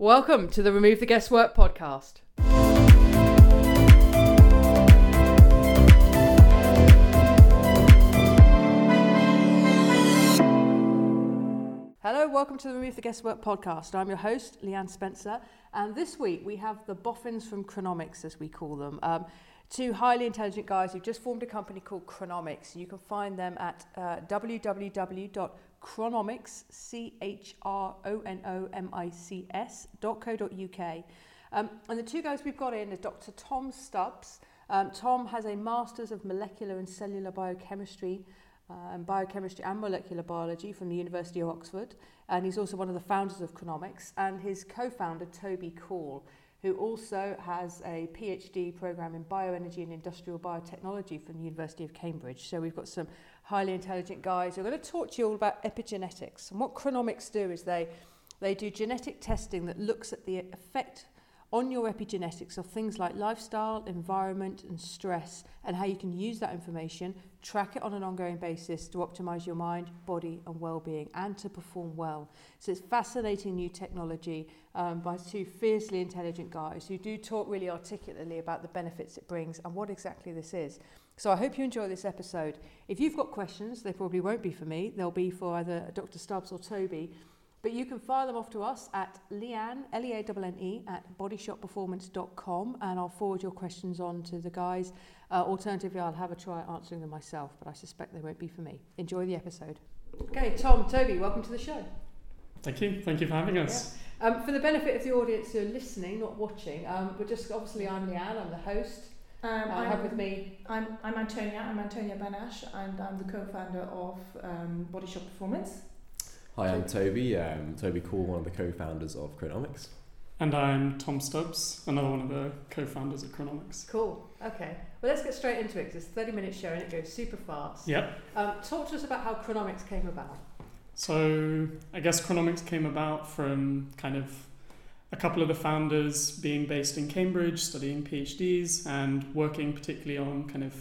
Welcome to the Remove the Guesswork podcast. Hello, welcome to the Remove the Guesswork podcast. I'm your host, Leanne Spencer, and this week we have the boffins from Chronomics, as we call them. Um, two highly intelligent guys who've just formed a company called Chronomics. You can find them at uh, www.chronomics, C-H-R-O-N-O-M-I-C-S, dot co dot UK. Um, and the two guys we've got in are Dr. Tom Stubbs. Um, Tom has a Masters of Molecular and Cellular Biochemistry and Biochemistry and Molecular Biology from the University of Oxford. And he's also one of the founders of Chronomics. And his co-founder, Toby Call, who also has a PhD program in bioenergy and industrial biotechnology from the University of Cambridge. So we've got some highly intelligent guys who are going to talk to you all about epigenetics. And what Chronomics do is they, they do genetic testing that looks at the effect on your epigenetics of things like lifestyle, environment, and stress, and how you can use that information, track it on an ongoing basis to optimize your mind, body, and well being, and to perform well. So it's fascinating new technology um, by two fiercely intelligent guys who do talk really articulately about the benefits it brings and what exactly this is. So I hope you enjoy this episode. If you've got questions, they probably won't be for me, they'll be for either Dr. Stubbs or Toby. But you can fire them off to us at Leanne, L-E-A-N-N-E, at bodyshotperformance.com and I'll forward your questions on to the guys. Uh, alternatively, I'll have a try answering them myself, but I suspect they won't be for me. Enjoy the episode. Okay, Tom, Toby, welcome to the show. Thank you. Thank you for having us. Yeah. Um, for the benefit of the audience who are listening, not watching, um, but just obviously I'm Leanne, I'm the host. Um, I I'm, have with me. I'm, I'm Antonia, I'm Antonia Banash, and I'm the co-founder of um, Bodyshot Performance. Hi, I'm Toby. Um, Toby Call, one of the co-founders of Chronomics. And I'm Tom Stubbs, another one of the co-founders of Chronomics. Cool. Okay. Well, let's get straight into it because it's a 30 minute show and it goes super fast. Yep. Um, talk to us about how Chronomics came about. So I guess Chronomics came about from kind of a couple of the founders being based in Cambridge, studying PhDs and working particularly on kind of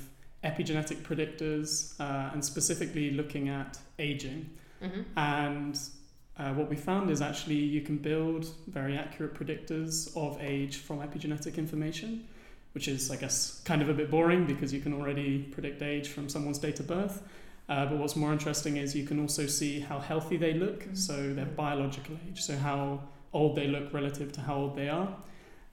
epigenetic predictors uh, and specifically looking at aging. Mm-hmm. And uh, what we found is actually you can build very accurate predictors of age from epigenetic information, which is, I guess, kind of a bit boring because you can already predict age from someone's date of birth. Uh, but what's more interesting is you can also see how healthy they look, Mm-hmm. so their biological age, so how old they look relative to how old they are.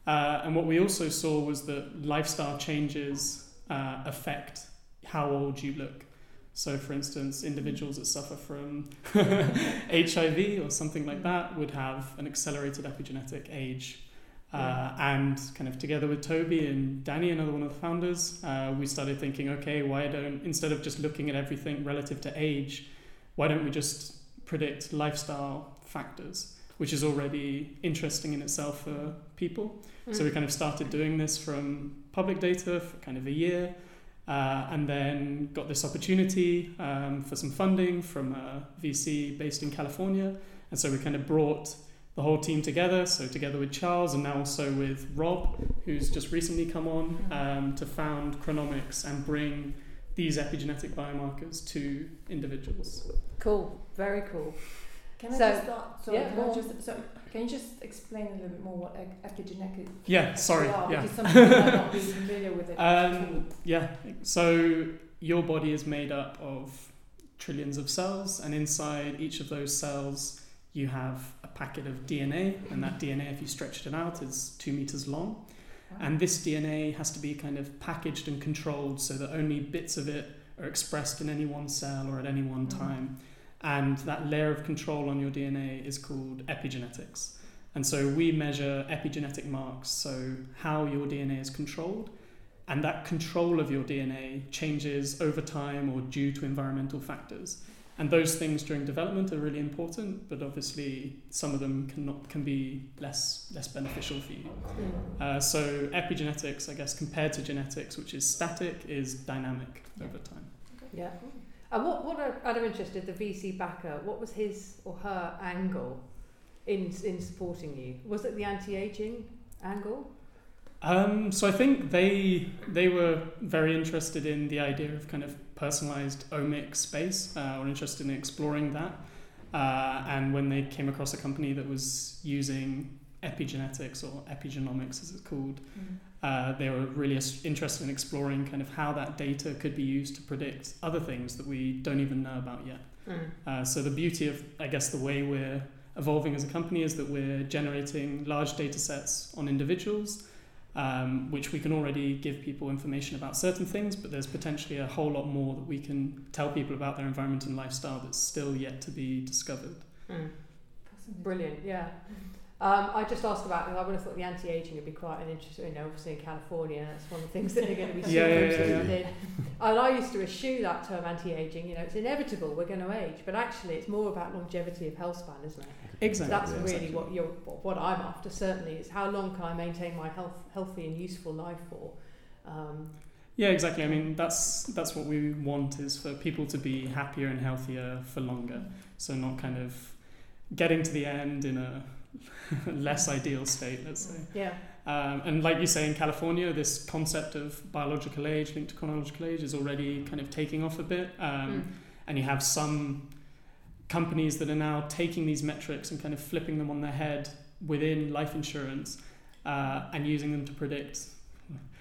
Uh, and what we also saw was that lifestyle changes uh, affect how old you look. So, for instance, individuals that suffer from HIV or something like that would have an accelerated epigenetic age. Uh, and kind of together with Toby and Danny, another one of the founders, uh, we started thinking, okay, why don't instead of just looking at everything relative to age, why don't we just predict lifestyle factors, which is already interesting in itself for people. So we kind of started doing this from public data for kind of a year, uh, and then got this opportunity um, for some funding from a VC based in California. And so we kind of brought the whole team together, so together with Charles and now also with Rob, who's just recently come on um, to found Chronomics and bring these epigenetic biomarkers to individuals. Cool. Very cool. Can I So- just start? So, yeah, can, go I just, so can you just explain a little bit more what ep- epigenetic Yeah, sorry. are? Yeah. Because some people might not be familiar with it. Um, yeah, so your body is made up of trillions of cells, and inside each of those cells, you have a packet of DNA, and that DNA, if you stretched it out, is two meters long. And this DNA has to be kind of packaged and controlled so that only bits of it are expressed in any one cell or at any one Mm. time. And that layer of control on your DNA is called epigenetics. And so we measure epigenetic marks, so how your DNA is controlled. And that control of your DNA changes over time or due to environmental factors. And those things during development are really important, but obviously some of them cannot, can be less, less beneficial for you. Mm. Uh, so epigenetics, I guess, compared to genetics, which is static, is dynamic over time. Yeah. And what, what out of interest did the VC backer, what was his or her angle in, in supporting you? Was it the anti-aging angle? Um, so I think they they were very interested in the idea of kind of personalized omic space, uh, or interested in exploring that. Uh, and when they came across a company that was using epigenetics or epigenomics, as it's called. Mm. Uh, they were really interested in exploring kind of how that data could be used to predict other things that we don't even know about yet. Mm. Uh, so the beauty of, I guess, the way we're evolving as a company is that we're generating large data sets on individuals, um, which we can already give people information about certain things, but there's potentially a whole lot more that we can tell people about their environment and lifestyle that's still yet to be discovered. Mm. Brilliant, yeah. Um, I just asked about, because I would have thought the anti-aging would be quite an interesting, you know, obviously in California, that's one of the things that they're going to be super interested in. And I used to eschew that term anti-aging, you know, it's inevitable, we're going to age, but actually it's more about longevity of health span, isn't it? Exactly. That's Yeah, really exactly. what you're, what I'm after, certainly, is how long can I maintain my health, healthy and useful life for? Um, Yeah, exactly. I mean, that's that's what we want is for people to be happier and healthier for longer. So not kind of getting to the end in a less ideal state, let's say. yeah, Um, and like you say in California, this concept of biological age linked to chronological age is already kind of taking off a bit. Um, Mm. And you have some companies that are now taking these metrics and kind of flipping them on their head within life insurance uh, and using them to predict,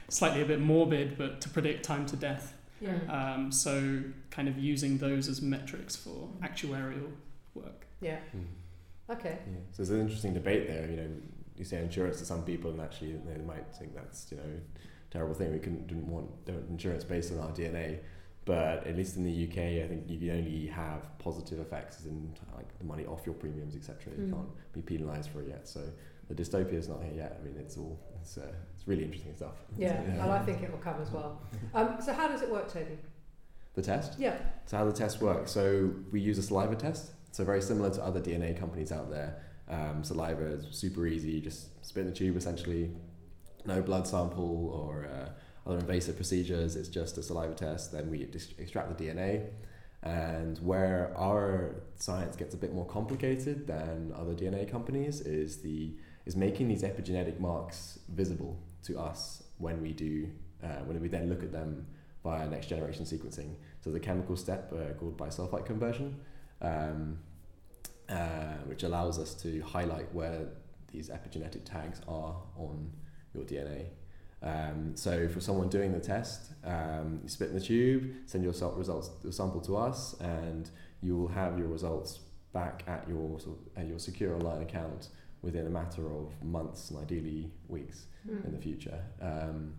slightly a bit morbid, but to predict time to death. Yeah. Um, so kind of using those as metrics for actuarial work. yeah, Mm. Okay. Yeah. So there's an interesting debate there. You know, you say insurance to some people, and actually they might think that's you know a terrible thing. We couldn't didn't want insurance based on our DNA. But at least in the UK, I think you can only have positive effects, in like the money off your premiums, etc. You Mm. can't be penalised for it yet. So the dystopia is not here yet. I mean, it's all it's uh, it's really interesting stuff. Yeah, and I think it will come as well. Um, so how does it work, Toby? The test. Yeah. So how the test works? So we use a saliva test. So very similar to other DNA companies out there. Um, saliva is super easy. Just spit in the tube essentially. No blood sample or uh, other invasive procedures. It's just a saliva test. Then we dis- extract the DNA. And where our science gets a bit more complicated than other DNA companies is the is making these epigenetic marks visible to us when we do uh, when we then look at them via next generation sequencing. So the chemical step uh, called bisulfite conversion, um, uh, which allows us to highlight where these epigenetic tags are on your DNA. Um, so for someone doing the test, um, you spit in the tube, send your results, your sample to us, and you will have your results back at your sort of, at your secure online account within a matter of months and ideally weeks Mm. in the future. Um,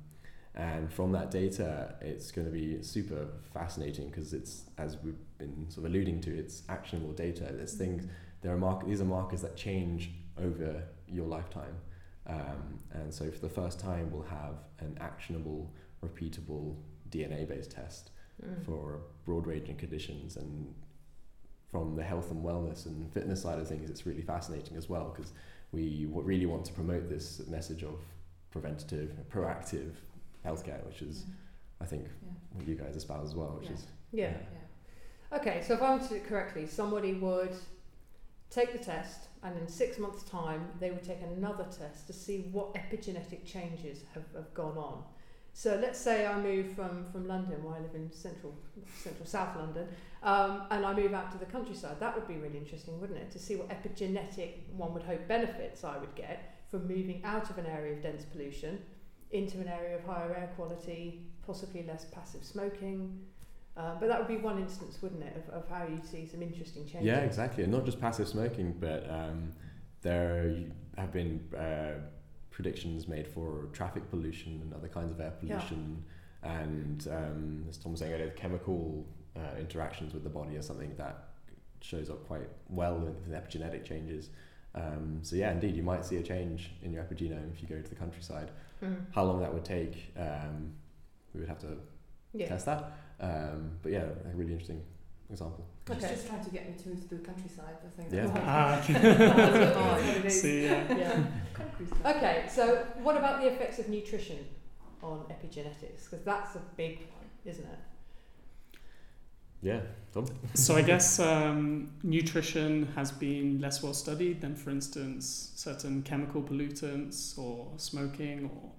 and from that data, it's going to be super fascinating because it's, as we've been sort of alluding to, it's actionable data. There's things, there are mark- these are markers that change over your lifetime. Um, and so for the first time, we'll have an actionable, repeatable DNA-based test Mm. for broad ranging conditions and from the health and wellness and fitness side of things it's really fascinating as well because we w- really want to promote this message of preventative proactive healthcare which is i think Yeah. what you guys espouse as well which Yeah. is Yeah. Yeah. Okay, so if I understood it correctly, somebody would take the test and in six months' time they would take another test to see what epigenetic changes have, have gone on. So let's say I move from, from London, where I live in central central South London, um, and I move out to the countryside. That would be really interesting, wouldn't it? To see what epigenetic, one would hope, benefits I would get from moving out of an area of dense pollution into an area of higher air quality, possibly less passive smoking, um, but that would be one instance, wouldn't it, of, of how you'd see some interesting changes. yeah exactly. And not just passive smoking but um, there have been uh, predictions made for traffic pollution and other kinds of air Yeah. pollution. And um, as tom was saying earlier chemical uh, interactions with the body are something that shows up quite well with epigenetic changes. Um, so yeah indeed you might see a change in your epigenome if you go to the countryside Mm. how long that would take um, we would have to Yeah. test that um, but yeah a really interesting example She's just trying to get me to move to the countryside, I think. Yeah. Ah, okay. That's what it is. See, yeah. Yeah. Okay, so what about the effects of nutrition on epigenetics? Because that's a big one, isn't it? Yeah tom So I guess um, nutrition has been less well studied than, for instance, certain chemical pollutants or smoking or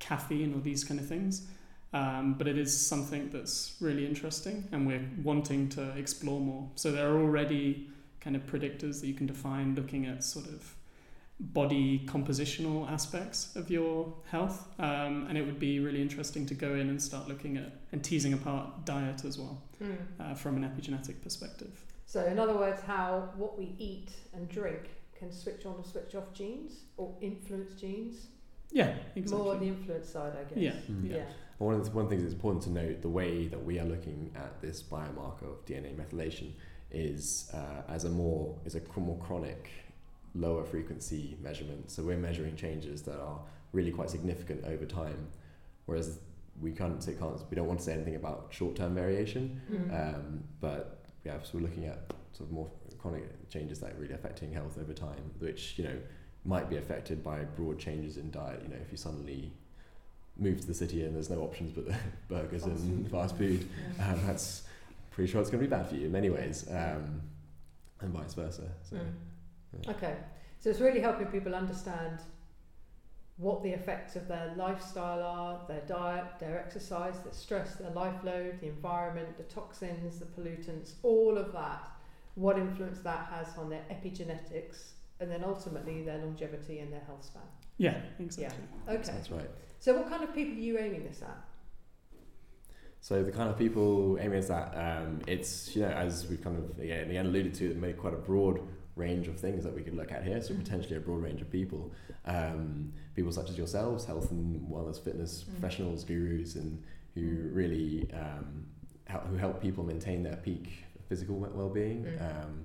caffeine or these kind of things. Um, but it is something that's really interesting, and we're wanting to explore more. So there are already kind of predictors that you can define looking at sort of body compositional aspects of your health. Um, and it would be really interesting to go in and start looking at and teasing apart diet as well Mm. uh, from an epigenetic perspective. So, in other words, how what we eat and drink can switch on or switch off genes or influence genes. Yeah, exactly. More on the influence side, I guess. Yeah, Mm. yeah. Yeah. One of the one thing that's important to note, the way that we are looking at this biomarker of DNA methylation is uh, as a more is a more chronic, lower frequency measurement. So we're measuring changes that are really quite significant over time, whereas we can't say can't we don't want to say anything about short term variation, Mm. um, but yeah, so we're looking at sort of more chronic changes that are really affecting health over time, which you know might be affected by broad changes in diet. You know, if you suddenly move to the city and there's no options but burgers Fast and food. fast food, Yeah. um, that's pretty sure it's going to be bad for you in many ways, um, and vice versa. So Mm. Yeah. Okay, so it's really helping people understand what the effects of their lifestyle are, their diet, their exercise, their stress, their life load, the environment, the toxins, the pollutants, all of that, what influence that has on their epigenetics, and then ultimately their longevity and their health span. Yeah, exactly. Yeah. Okay, that's right. so what kind of people are you aiming this at? So the kind of people aiming this at that, um, it's you know as we've kind of again, again alluded to, it made quite a broad range of things that we could look at here. So Mhm. potentially a broad range of people, um, people such as yourselves, health and wellness, fitness Mm. professionals, gurus, and who really um, help, who help people maintain their peak physical well-being. Mm. Um,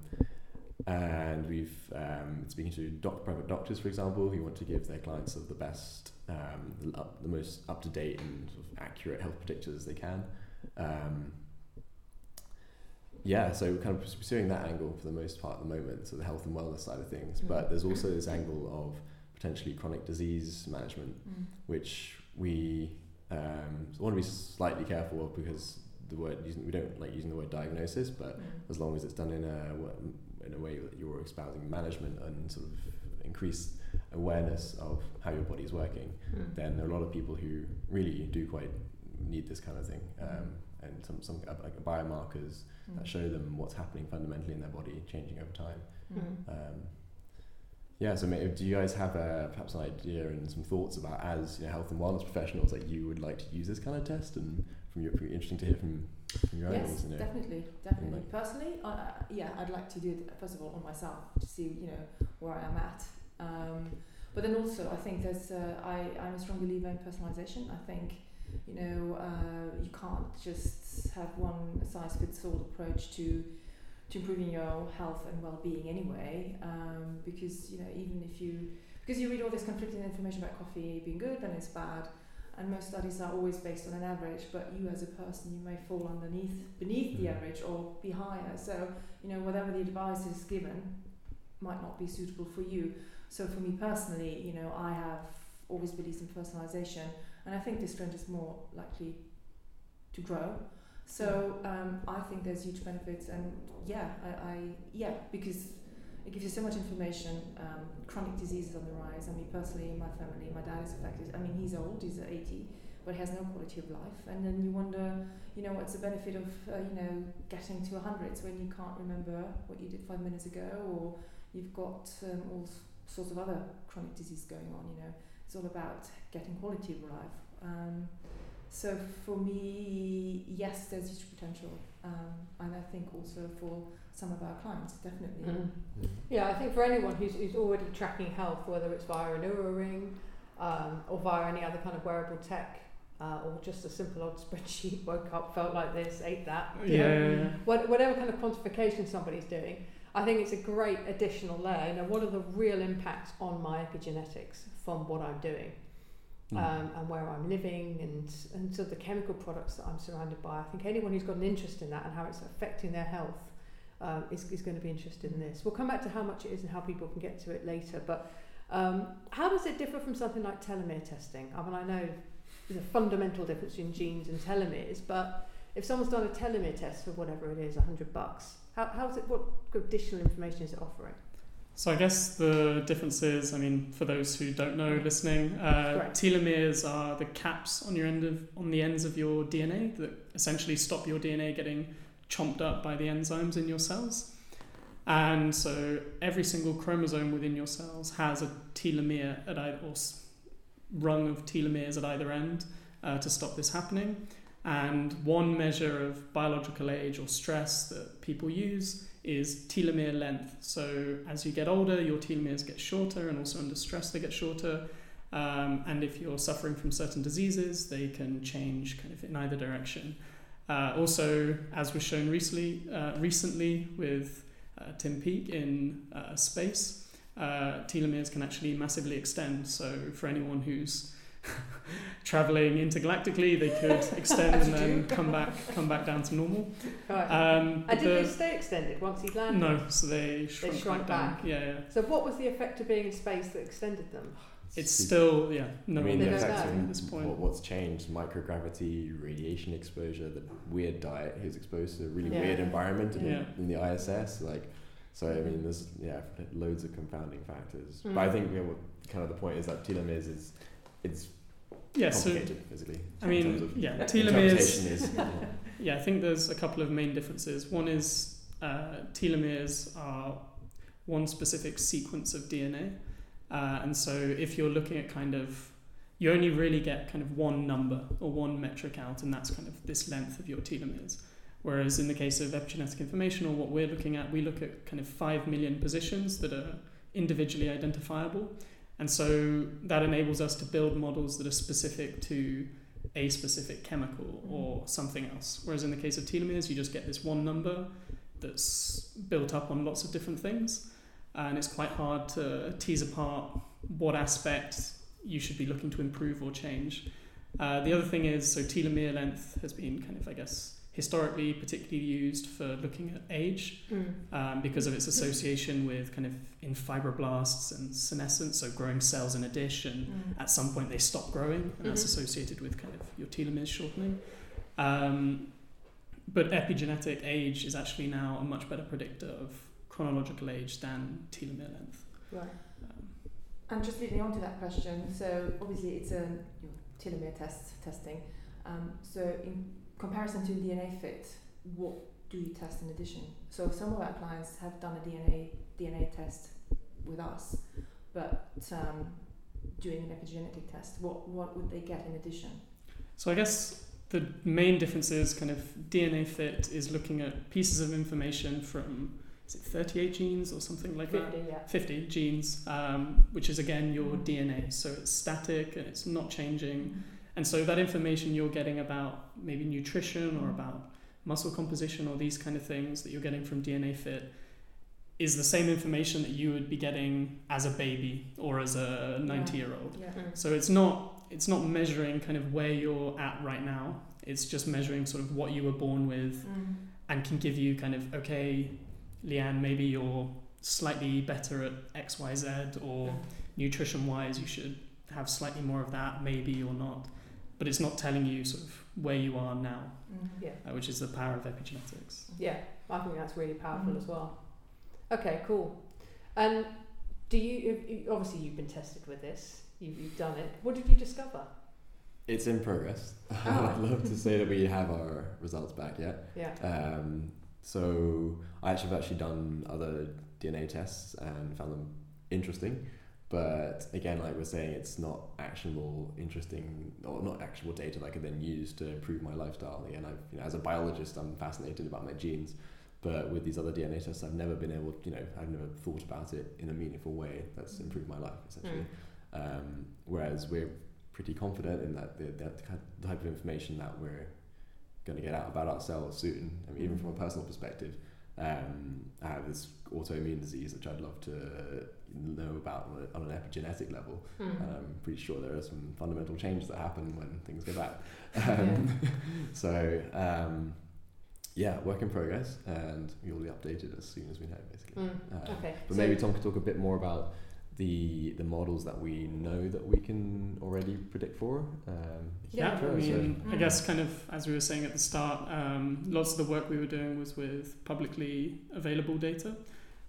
and we've um, speaking to doc, private doctors, for example, who want to give their clients of the best, um, the, up, the most up-to-date and sort of accurate health predictors they can. Yeah, so we're kind of pursuing that angle for the most part at the moment, so the health and wellness side of things. Mm. But there's also this angle of potentially chronic disease management, which we um, want to be slightly careful of because the word using, we don't like using the word diagnosis, but as long as it's done in a in a way that you're espousing management and sort of increased awareness of how your body is working, Mm. then there are a lot of people who really do quite need this kind of thing, um, and some some uh, like biomarkers that show them what's happening fundamentally in their body changing over time. Mm. Um, yeah, so maybe, do you guys have a, perhaps an idea and some thoughts about as you know, health and wellness professionals that you would like to use this kind of test and from your pretty interesting to hear from, from your Yes, own you know. definitely, definitely. Like- Personally, I, I- yeah, I'd like to do it first of all on myself to see, you know, where I am at. Um, but then also, I think there's, uh, I, I'm a strong believer in personalisation. I think, you know, uh, you can't just have one size fits all approach to to improving your health and well-being anyway. Um, because you know, even if you because you read all this conflicting information about coffee being good and it's bad, and most studies are always based on an average, but you as a person, you may fall underneath, beneath the Mm. average or be higher. So, you know, whatever the advice is given might not be suitable for you. So for me personally, you know, I have always believed in personalization and I think this trend is more likely to grow. So um, I think there's huge benefits and yeah, I, I yeah, because it gives you so much information. Um, chronic diseases on the rise. I mean, personally, my family, my dad is affected. I mean, he's old, he's 80, but he has no quality of life. And then you wonder, you know, what's the benefit of, uh, you know, getting to 100s when you can't remember what you did five minutes ago, or you've got um, all sorts of other chronic disease going on. You know, it's all about getting quality of life. Um, so for me, yes, there's huge potential, um, and I think also for some of our clients, definitely. Mm. Yeah, I think for anyone who's, who's already tracking health, whether it's via an Oura ring um, or via any other kind of wearable tech, uh, or just a simple old spreadsheet, woke up, felt like this, ate that, you Yeah, know, yeah, yeah. what, whatever kind of quantification somebody's doing, I think it's a great additional layer. You know, what are the real impacts on my epigenetics from what I'm doing? Mm. um, and where I'm living and and so the chemical products that I'm surrounded by. I think anyone who's got an interest in that and how it's affecting their health um, is, is going to be interested in this. We'll come back to how much it is and how people can get to it later. But um, how does it differ from something like telomere testing? I mean, I know there's a fundamental difference between genes and telomeres, but if someone's done a telomere test for whatever it is, a hundred bucks, how, how's it? What additional information is it offering? So I guess the difference is, I mean, for those who don't know listening, uh, telomeres are the caps on your end of on the ends of your DNA that essentially stop your DNA getting chomped up by the enzymes in your cells. And so every single chromosome within your cells has a telomere at either, or rung of telomeres at either end uh, to stop this happening. And one measure of biological age or stress that people use is telomere length. So as you get older, your telomeres get shorter, and also under stress, they get shorter. Um, and if you're suffering from certain diseases, they can change kind of in either direction. Uh, also, as was shown recently, uh, recently with uh, Tim Peake in uh, space, uh, telomeres can actually massively extend. So for anyone who's traveling intergalactically, they could extend and then come back come back down to normal. Right. Um, and did the- they stay extended once he landed? no, so they shrunk, shrunk back, back. down. Yeah, yeah. So what was the effect of being in space that extended them? It's Super- still yeah. No I mean, They the don't effects know. at this point. what, what's changed, microgravity, radiation exposure, the weird diet. He was exposed to a really Yeah. weird environment in, Yeah. in the ISS. Like, so I mean, there's yeah, loads of confounding factors. Mm. But I think you know, what, kind of the point is that telomeres is it's Yeah, so complicated physically. I mean, yeah, telomeres. is yeah. Yeah, I think there's a couple of main differences. One is uh, telomeres are one specific sequence of DNA. Uh, and so if you're looking at kind of, you only really get kind of one number or one metric out, and that's kind of this length of your telomeres. Whereas in the case of epigenetic information, or what we're looking at, we look at kind of 5 million positions that are individually identifiable. And so that enables us to build models that are specific to a specific chemical or something else. Whereas in the case of telomeres, you just get this one number that's built up on lots of different things. And it's quite hard to tease apart what aspects you should be looking to improve or change. Uh, the other thing is, so telomere length has been kind of, I guess, historically particularly used for looking at age um, because of its association with kind of in fibroblasts and senescence, so growing cells in a dish, and Mm. at some point they stop growing, and that's Mhm. associated with kind of your telomeres shortening. Um, but epigenetic age is actually now a much better predictor of chronological age than telomere length. Right. Um, And just leading on to that question, so obviously it's a you know, telomere test testing. Um, so in comparison to DNA fit, what do you test in addition? So some of our clients have done a DNA DNA test with us, but um, doing an epigenetic test, what what would they get in addition? So I guess the main difference is kind of DNA fit is looking at pieces of information from is it 38 genes or something like that? 50, yeah. 50 genes, um, which is again your Mhm. DNA. So it's static and it's not changing. And so that information you're getting about maybe nutrition or about muscle composition or these kind of things that you're getting from DNA Fit is the same information that you would be getting as a baby or as a 90 year old. Yeah. Mm. So it's not it's not measuring kind of where you're at right now. It's just measuring sort of what you were born with Mm. and can give you kind of okay, Leanne, maybe you're slightly better at X, Y, Z, or nutrition wise, you should have slightly more of that, maybe or not. But it's not telling you sort of where you are now, Mm. Yeah. uh, which is the power of epigenetics. Yeah, I think that's really powerful Mhm. as well. Okay, cool. And do you, you- obviously you've been tested with this, you've, you've done it. What did you discover? It's in progress. Oh. I'd love to say that we have our results back yet. Yeah. Um, so I actually have actually done other DNA tests and found them interesting. But again, like we're saying, it's not actionable, interesting, or not actionable data that I could then use to improve my lifestyle. Again, I've, you know, as a biologist, I'm fascinated about my genes. But with these other DNA tests, I've never been able, you know, I've never thought about it in a meaningful way that's improved my life, essentially. Um, whereas we're pretty confident in that the, that type of information that we're going to get out about ourselves soon. I mean, even from a personal perspective, um, I have this autoimmune disease which I'd love to know about on, a, on an epigenetic level. Mm. And I'm pretty sure there are some fundamental changes that happen when things go bad. Um, so, um, yeah, work in progress, and you'll be updated as soon as we know, basically. Mm. Um, Okay. but so- maybe Tom could talk a bit more about the the models that we know that we can already predict for. Um, Yeah, I sure, so- mean, I guess kind of as we were saying at the start, um, lots of the work we were doing was with publicly available data.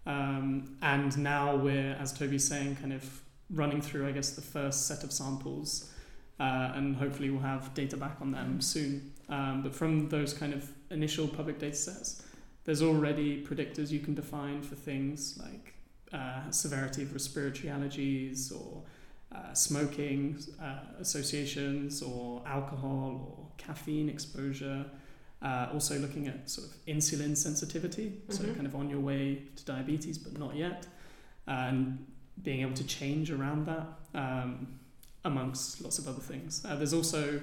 Um, and now we're, as Toby's saying, kind of running through, I guess, the first set of samples. Uh, and hopefully we'll have data back on them soon. Um, but from those kind of initial public data sets, there's already predictors you can define for things like uh, severity of respiratory allergies or uh, smoking uh, associations or alcohol or caffeine exposure. Uh, also looking at sort of insulin sensitivity, so Mhm. kind of on your way to diabetes but not yet, and being able to change around that, um, amongst lots of other things. Uh, there's also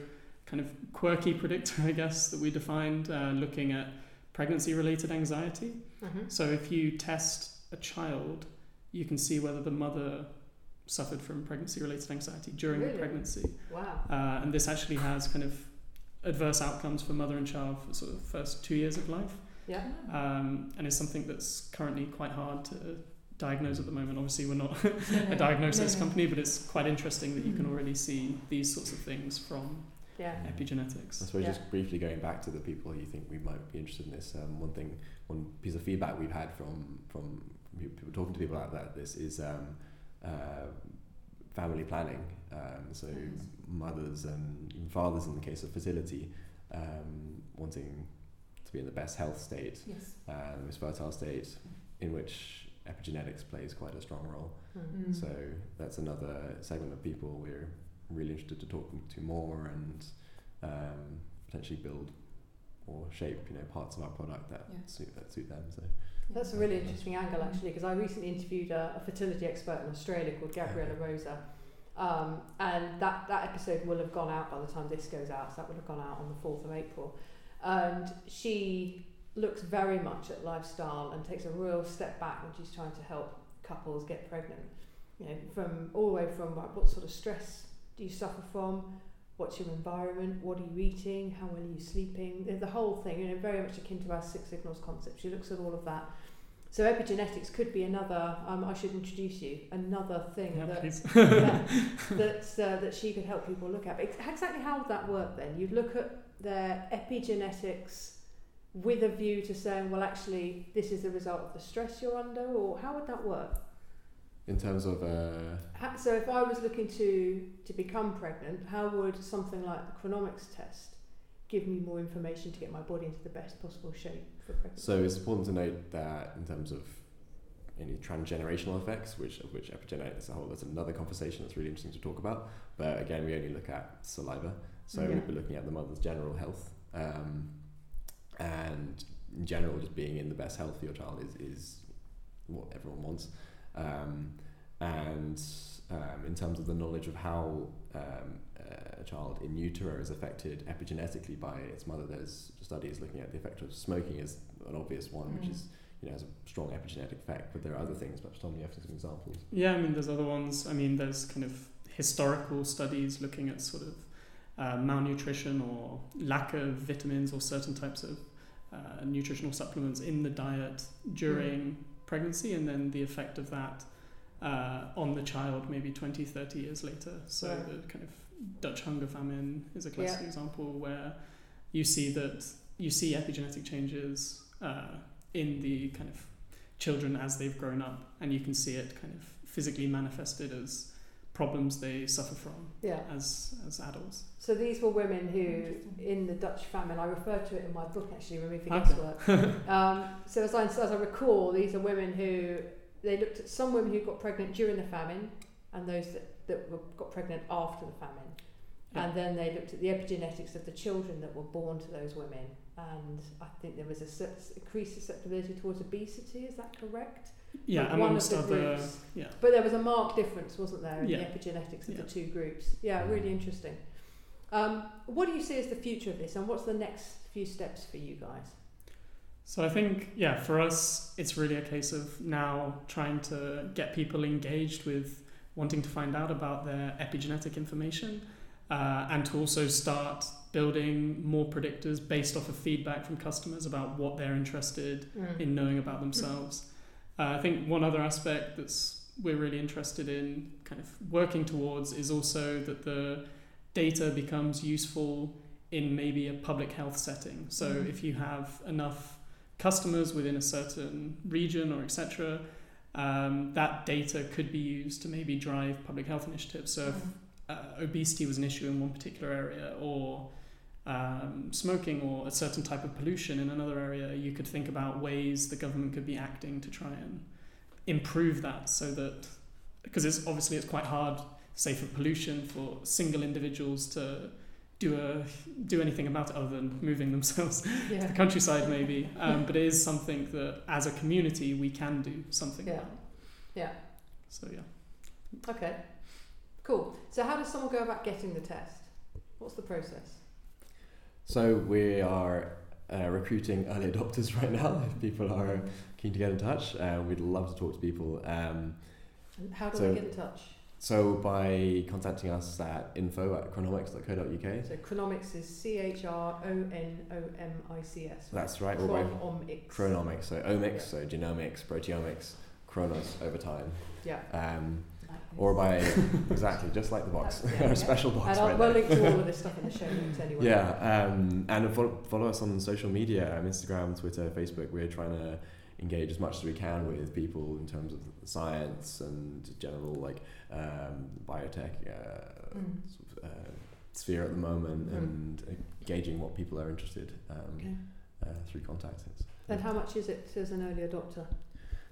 kind of quirky predictor, I guess, that we defined uh, looking at pregnancy-related anxiety. Mhm. So if you test a child, you can see whether the mother suffered from pregnancy-related anxiety during Really? the pregnancy, Wow. uh, and this actually has kind of adverse outcomes for mother and child for sort of first two years of life, Yeah. um, and it's something that's currently quite hard to diagnose at the moment. Obviously, we're not a diagnosis no, no. company, but it's quite interesting that you can Mm. already see these sorts of things from Yeah. epigenetics. I suppose Yeah. just briefly going back to the people you think we might be interested in this. Um, one thing, one piece of feedback we've had from from people talking to people about that this is um, uh, family planning. Um, so Yes. mothers and even fathers, in the case of fertility, um, wanting to be in the best health state, Yes. uh, the most fertile state, in which epigenetics plays quite a strong role. Mm. So that's another segment of people we're really interested to talk to more and um, potentially build or shape, you know, parts of our product that Yeah. suit that suit them. So That's a really interesting angle, actually, because I recently interviewed a, a fertility expert in Australia called Gabriela Rosa. Um, and that, that episode will have gone out by the time this goes out, so that would have gone out on the 4th of April. And she looks very much at lifestyle and takes a real step back when she's trying to help couples get pregnant. You know, from all the way from like, what sort of stress do you suffer from? What's your environment? What are you eating? How well are you sleeping? The, the whole thing, you know, very much akin to our six signals concept. She looks at all of that. So epigenetics could be another. Um, I should introduce you another thing Yeah, that yeah, that uh, that she could help people look at. But exactly how would that work then? You'd look at their epigenetics with a view to saying, well, actually, this is the result of the stress you're under, or how would that work? In terms of uh, So if I was looking to to become pregnant, how would something like the chronomics test give me more information to get my body into the best possible shape for pregnancy? so it's important to note that in terms of any transgenerational effects, which of which epigenetics a whole that's another conversation that's really interesting to talk about. But again, we only look at saliva, so Yeah. we'd be looking at the mother's general health, um, and in general, just being in the best health for your child is is what everyone wants. Um, and um, in terms of the knowledge of how um, a child in utero is affected epigenetically by its mother, there's studies looking at the effect of smoking as an obvious one, which Mm. is you know has a strong epigenetic effect. But there are other things. Perhaps Tom, you have some examples. Yeah, I mean, there's other ones. I mean, there's kind of historical studies looking at sort of uh, malnutrition or lack of vitamins or certain types of uh, nutritional supplements in the diet during pregnancy, and then the effect of that uh, on the child maybe 20, 30 years later. So Right. the kind of Dutch hunger famine is a classic Yeah. example where you see that you see epigenetic changes uh, in the kind of children as they've grown up, and you can see it kind of physically manifested as problems they suffer from Yeah. as as adults. So these were women who, in the Dutch famine, I refer to it in my book actually, Removing Okay. Guesswork. um, so as I, as I recall, these are women who they looked at some women who got pregnant during the famine, and those that, that were, got pregnant after the famine, Yeah. and then they looked at the epigenetics of the children that were born to those women, and I think there was a increased susceptibility towards obesity. Is that correct? Yeah, Like one of amongst the other groups. yeah. But there was a marked difference, wasn't there, in Yeah. the epigenetics of Yeah. the two groups? Yeah, really interesting. Um, what do you see as the future of this, and what's the next few steps for you guys? So I think, yeah, for us, it's really a case of now trying to get people engaged with wanting to find out about their epigenetic information uh, and to also start building more predictors based off of feedback from customers about what they're interested in knowing about themselves. Uh, I think one other aspect that's we're really interested in kind of working towards is also that the data becomes useful in maybe a public health setting. So Mhm. if you have enough customers within a certain region or etc., um, that data could be used to maybe drive public health initiatives. So if uh, obesity was an issue in one particular area or um, smoking or a certain type of pollution in another area, you could think about ways the government could be acting to try and improve that so that because it's obviously it's quite hard say for pollution for single individuals to do a do anything about it other than moving themselves to the countryside maybe um, but it is something that as a community we can do something Yeah. about Yeah. so yeah Okay. Cool. So how does someone go about getting the test? What's the process? So we are uh, recruiting early adopters right now. If people are keen to get in touch, uh, we'd love to talk to people. Um, how do So- they get in touch? so by contacting us at info at chronomics.co.uk. So Chronomics is C H R O N O M I C S. That's right. Chronomics. chronomics, so omics, Yeah. so genomics, proteomics, chronos over time. Yeah. Um, or by exactly just like the box, yeah, our yeah. special box And I'll, right we'll link to all of this stuff in the show notes anyway. Yeah, um, and follow, follow us on social media, um, Instagram, Twitter, Facebook. We're trying to engage as much as we can with people in terms of science and general like um, biotech uh, Mm. sort of, uh, sphere at the moment, Mm. and engaging what people are interested um, Okay. uh, through contacts. And how much is it as an early adopter?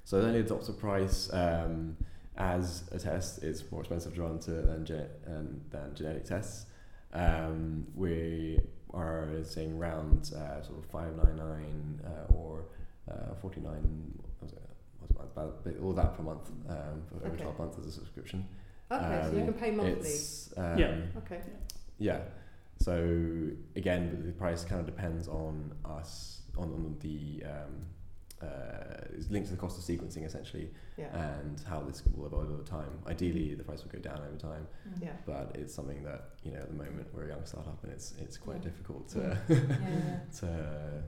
So the early adopter price um, as a test is more expensive to run to than, ge- um, than genetic tests. Um, we are saying around uh, sort of five nine nine uh, or uh, forty nine. Was it, was it about but all that per month um, for over Okay. twelve months as a subscription. Okay, so you Um, can pay monthly. It's, um, Yeah. Okay. yeah. So again, the price kind of depends on us on, on the um, uh, it's linked to the cost of sequencing essentially, Yeah. and how this will evolve over time. Ideally, the price will go down over time, Mm. Yeah. but it's something that you know at the moment we're a young startup and it's it's quite Yeah. difficult to Yeah, yeah. to Yeah.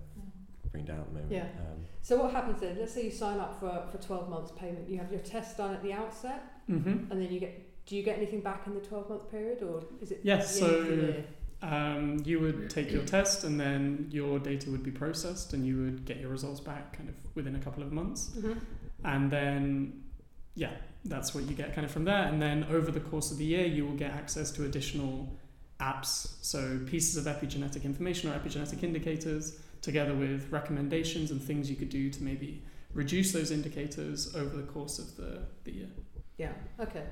bring down at the moment. Yeah. Um, So what happens then? Let's say you sign up for, for 12 months payment. You have your test done at the outset, mm-hmm. and then you get. Do you get anything back in the 12 month period, or is it? Yes, the end of the so- year? Um, you would take your test and then your data would be processed and you would get your results back kind of within a couple of months. Mhm. And then, yeah, that's what you get kind of from there. And then over the course of the year, you will get access to additional apps. So pieces of epigenetic information or epigenetic indicators, together with recommendations and things you could do to maybe reduce those indicators over the course of the, the year. Yeah. Okay.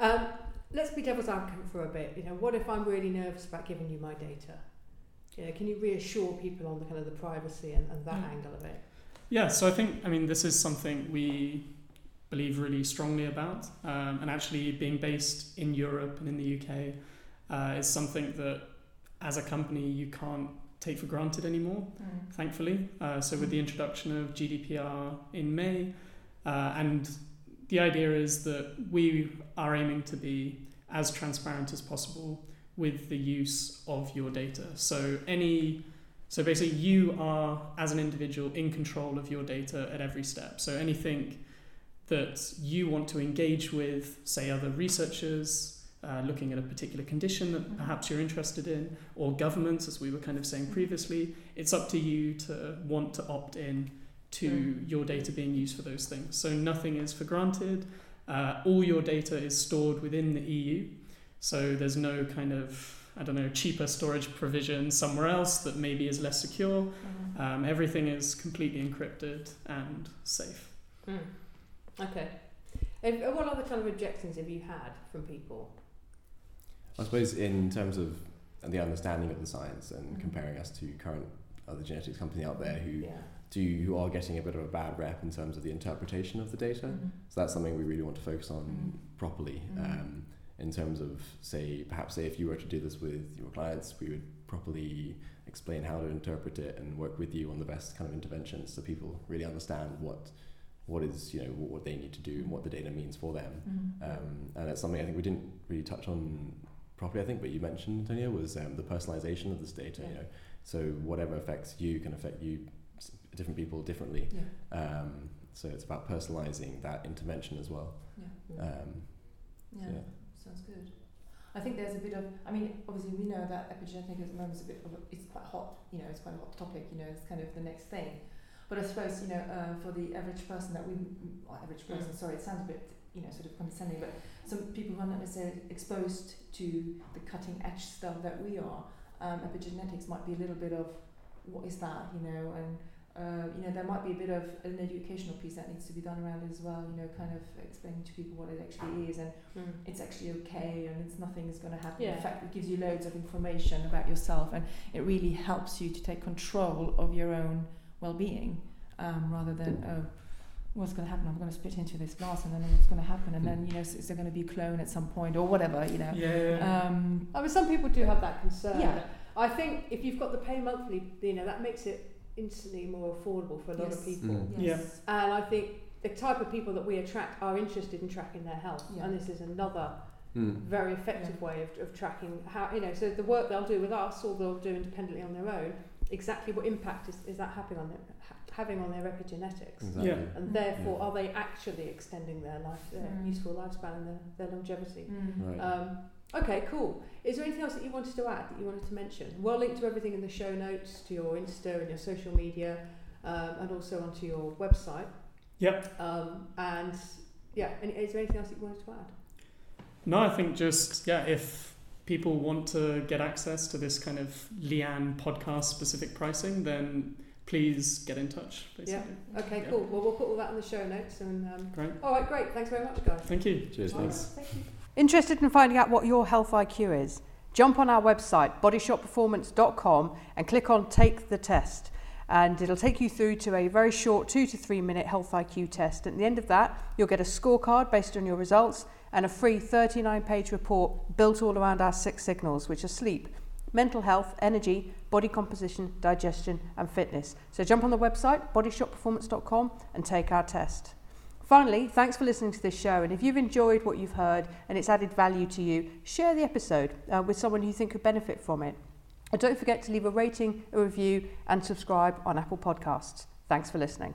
Um, let's be devil's advocate for a bit. You know, what if I'm really nervous about giving you my data? You know, can you reassure people on the kind of the privacy and, and that Yeah. angle of it? Yeah, so I think, I mean, this is something we believe really strongly about. Um, and actually, being based in Europe and in the UK uh, is something that, as a company, you can't take for granted anymore, Mm. thankfully. Uh, so, with the introduction of GDPR in May, uh, and the idea is that we are aiming to be as transparent as possible with the use of your data. So, any so basically, you are, as an individual, in control of your data at every step. So anything that you want to engage with, say, other researchers uh, looking at a particular condition that perhaps you're interested in, or governments, as we were kind of saying previously, it's up to you to want to opt in to Mm. your data being used for those things. So nothing is for granted. Uh, all your data is stored within the EU. So there's no kind of I don't know, cheaper storage provision somewhere else that maybe is less secure. Mm. Um, everything is completely encrypted and safe. Mm. Okay. Have, what other kind of objections have you had from people? I suppose in terms of the understanding of the science and Mhm. comparing us to current other genetics company out there who Yeah. Do who are getting a bit of a bad rep in terms of the interpretation of the data. Mm. So that's something we really want to focus on Mm. properly. Mm. Um, in terms of say perhaps say if you were to do this with your clients, we would properly explain how to interpret it and work with you on the best kind of interventions so people really understand what what is you know what, they need to do and what the data means for them. Mm. Um, and that's something I think we didn't really touch on properly. I think, but you mentioned Antonio was um, the personalization of this data. You know, so whatever affects you can affect you, different people differently. Yeah. Um, so it's about personalizing that intervention as well. Yeah. Um, Yeah. yeah. Sounds good. I think there's a bit of, I mean, obviously we know that epigenetic at the moment is a bit of, a, it's quite hot, you know, it's quite a hot topic, you know, it's kind of the next thing. But I suppose, you know, uh, for the average person that we, or average person, Mm. sorry, it sounds a bit, you know, sort of condescending, but some people who are not necessarily exposed to the cutting edge stuff that we are, um, epigenetics might be a little bit of what is that, you know, and uh, you know there might be a bit of an educational piece that needs to be done around it as well. You know, kind of explaining to people what it actually is and Mm. it's actually okay and it's nothing is going to happen. Yeah. In fact, it gives you loads of information about yourself and it really helps you to take control of your own well-being um, rather than oh. What's going to happen? I'm going to spit into this glass, and then what's going to happen? And then you know, is, is there going to be a clone at some point, or whatever? You know. Yeah, yeah, yeah. Um, I mean, some people do have that concern. Yeah. I think if you've got the pay monthly, you know, that makes it instantly more affordable for a lot Yes. of people. Mm. yes. And I think the type of people that we attract are interested in tracking their health. Yeah. And this is another Mm. very effective way of, of tracking how, you know, so the work they'll do with us or they'll do independently on their own, exactly what impact is, is that having on their, ha- having on their epigenetics? Exactly. Yeah. And therefore, Yeah. are they actually extending their life, their Mm. useful lifespan and their, their longevity? Mm. Right. Um, okay, cool. Is there anything else that you wanted to add that you wanted to mention? We'll link to everything in the show notes, to your Insta and your social media, um, and also onto your website. Yep. Um, and yeah, any, is there anything else that you wanted to add? No, I think just yeah, if people want to get access to this kind of Leanne podcast specific pricing, then please get in touch. Basically. Okay, Yeah. cool. Well, we'll put all that in the show notes. And um, Great. all right, great. Thanks very much, guys. Thank you. Cheers, thanks. Thank you. Interested in finding out what your health IQ is? Jump on our website, bodyshotperformance.com, and click on Take the Test. And it'll take you through to a very short two to three minute health IQ test. At the end of that, you'll get a scorecard based on your results and a free 39 page report built all around our six signals, which are sleep, mental health, energy, body composition, digestion, and fitness. So jump on the website, bodyshotperformance.com, and take our test. Finally, thanks for listening to this show. And if you've enjoyed what you've heard and it's added value to you, share the episode uh, with someone you think could benefit from it. And don't forget to leave a rating, a review, and subscribe on Apple Podcasts. Thanks for listening.